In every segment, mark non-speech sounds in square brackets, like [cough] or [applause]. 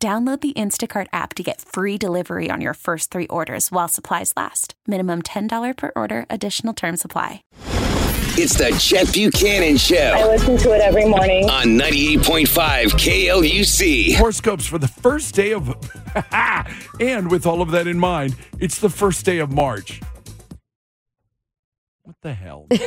Download the Instacart app to get free delivery on your first three orders while supplies last. Minimum $10 per order, additional term supply. It's the Chet Buchanan Show. I listen to it every morning. on 98.5 KLUC. horoscopes for the first day of [laughs] and with all of that in mind it's the first day of march what the hell [laughs] [laughs] no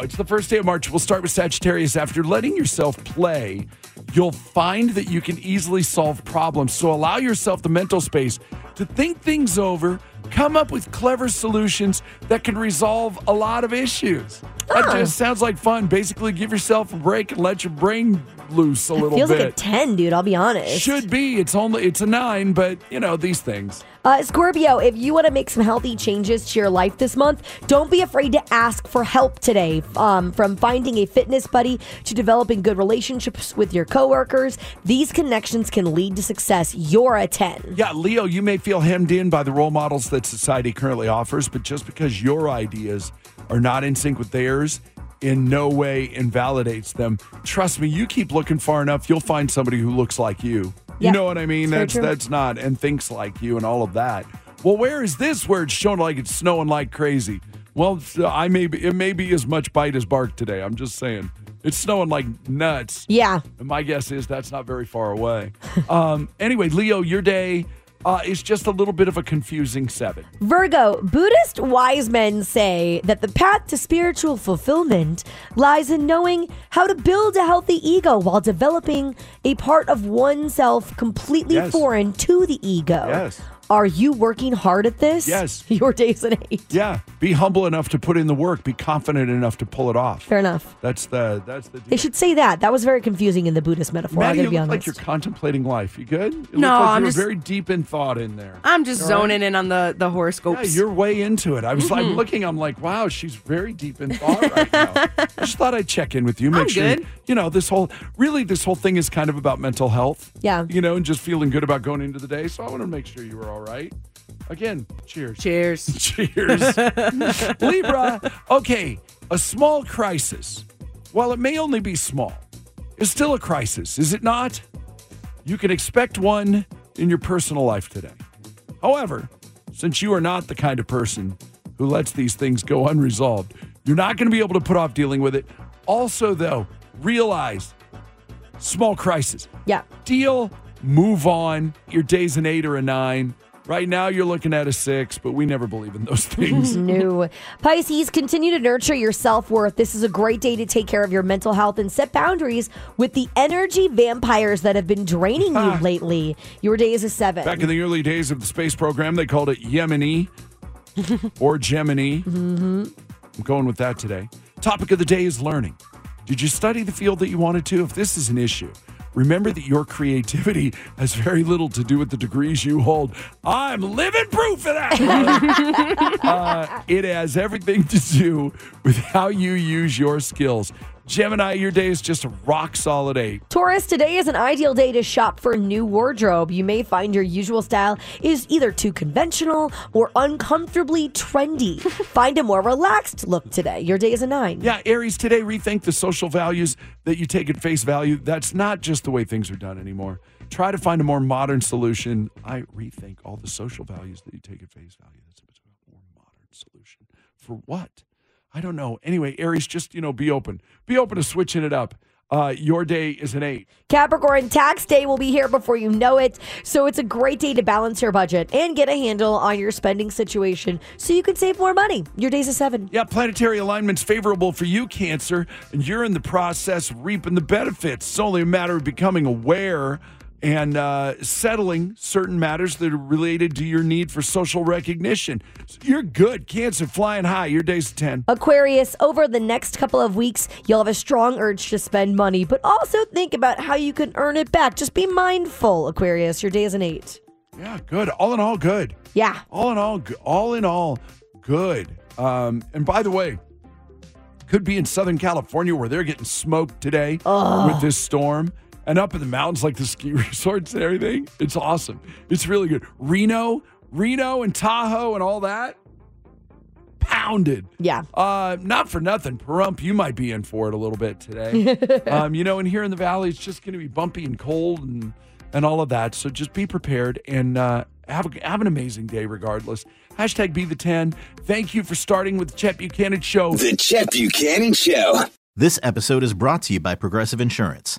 it's the first day of march we'll start with sagittarius after letting yourself play you'll find that you can easily solve problems. So allow yourself the mental space to think things over come up with clever solutions that can resolve a lot of issues that just sounds like fun basically give yourself a break and let your brain loose a little bit. Feels bit like a 10, dude. I'll be honest. should be. It's only it's a nine, but you know these things. Uh, Scorpio, if you want to make some healthy changes to your life this month, don't be afraid to ask for help today. Um, from finding a fitness buddy to developing good relationships with your coworkers, these connections can lead to success. You're a 10. Yeah, Leo, you may feel hemmed in by the role models that society currently offers, but just because your ideas are not in sync with theirs, in no way invalidates them. Trust me, you keep looking far enough, you'll find somebody who looks like you. Yeah, you know what I mean? That's that's not and thinks like you and all of that. Well, where is this where it's shown like it's snowing like crazy? Well, uh, I may be, it may be as much bite as bark today. I'm just saying. It's snowing like nuts. Yeah. And my guess is that's not very far away. [laughs] um, anyway, Leo, your day uh, is just a little bit of a confusing seven. Virgo, Buddhist wise men say that the path to spiritual fulfillment lies in knowing how to build a healthy ego while developing a part of oneself completely Yes. foreign to the ego. Yes. Are you working hard at this? Yes. [laughs] Your day's an eight. Yeah, be humble enough to put in the work. Be confident enough to pull it off. Fair enough. That's the that's the. Deal. They should say that. That was very confusing in the Buddhist metaphor. I Maddie, gotta you be look honest. like you're contemplating life. You good? You look No, like I'm you're just- very deep in thought in there. I'm just All right. zoning in on the the Yeah, horoscopes. you're way into it. I was Mm-hmm. like looking. I'm like, wow, she's very deep in thought right now. [laughs] I just thought I'd check in with you, make I'm sure. good. You, you know, this whole really this whole thing is kind of about mental health. Yeah. You know, and just feeling good about going into the day. So I want to make sure you were all right. Again, cheers. Cheers. [laughs] Cheers. [laughs] Libra, okay, a small crisis, while it may only be small, is still a crisis, is it not? You can expect one in your personal life today. However, since you are not the kind of person who lets these things go unresolved, you're not going to be able to put off dealing with it. Also, though, realize small crisis. yeah. Deal, move on. Your day's an eight or a nine. Right now, you're looking at a six, but we never believe in those [laughs] things. [laughs] No. Pisces, continue to nurture your self worth. This is a great day to take care of your mental health and set boundaries with the energy vampires that have been draining you [laughs] lately. Your day is a seven. Back in the early days of the space program, they called it Yemeni or Gemini. Mm-hmm. I'm going with that today. Topic of the day is learning. Did you study the field that you wanted to? If this is an issue, remember that your creativity has very little to do with the degrees you hold. I'm living proof of that. [laughs] uh, it has everything to do with how you use your skills. Gemini, your day is just a rock solid eight. Taurus, today is an ideal day to shop for a new wardrobe. You may find your usual style is either too conventional or uncomfortably trendy. [laughs] find a more relaxed look today. Your day is a nine. Yeah, Aries, today rethink the social values that you take at face value. That's not just the way things are done anymore. Try to find a more modern solution. I rethink all the social values that you take at face value. That's a more modern solution. For what? I don't know. Anyway, Aries, just, you know, be open. Be open to switching it up. Uh, your day is an eight. Capricorn, tax day will be here before you know it. So it's a great day to balance your budget and get a handle on your spending situation so you can save more money. Your day's a seven. Yeah, planetary alignment's favorable for you, Cancer, and you're in the process reaping the benefits. It's only a matter of becoming aware and uh, settling certain matters that are related to your need for social recognition. You're good. Cancer flying high. Your day's a 10. Aquarius, over the next couple of weeks, you'll have a strong urge to spend money, but also think about how you can earn it back. Just be mindful, Aquarius. Your day is an eight. Yeah, good. All in all, good. Yeah. All in all, all in all, good. Um, and by the way, could be in Southern California where they're getting smoked today with this storm. And up in the mountains, like the ski [laughs] resorts and everything. It's awesome. It's really good. Reno, Reno and Tahoe and all that. Pounded. Yeah. Uh, not for nothing. Pahrump, you might be in for it a little bit today. [laughs] um, you know, and here in the valley, it's just going to be bumpy and cold and and all of that. So just be prepared and uh, have a, have an amazing day, regardless. Hashtag be the ten. Thank you for starting with the Chet Buchanan Show. The Chet Buchanan Show. This episode is brought to you by Progressive Insurance.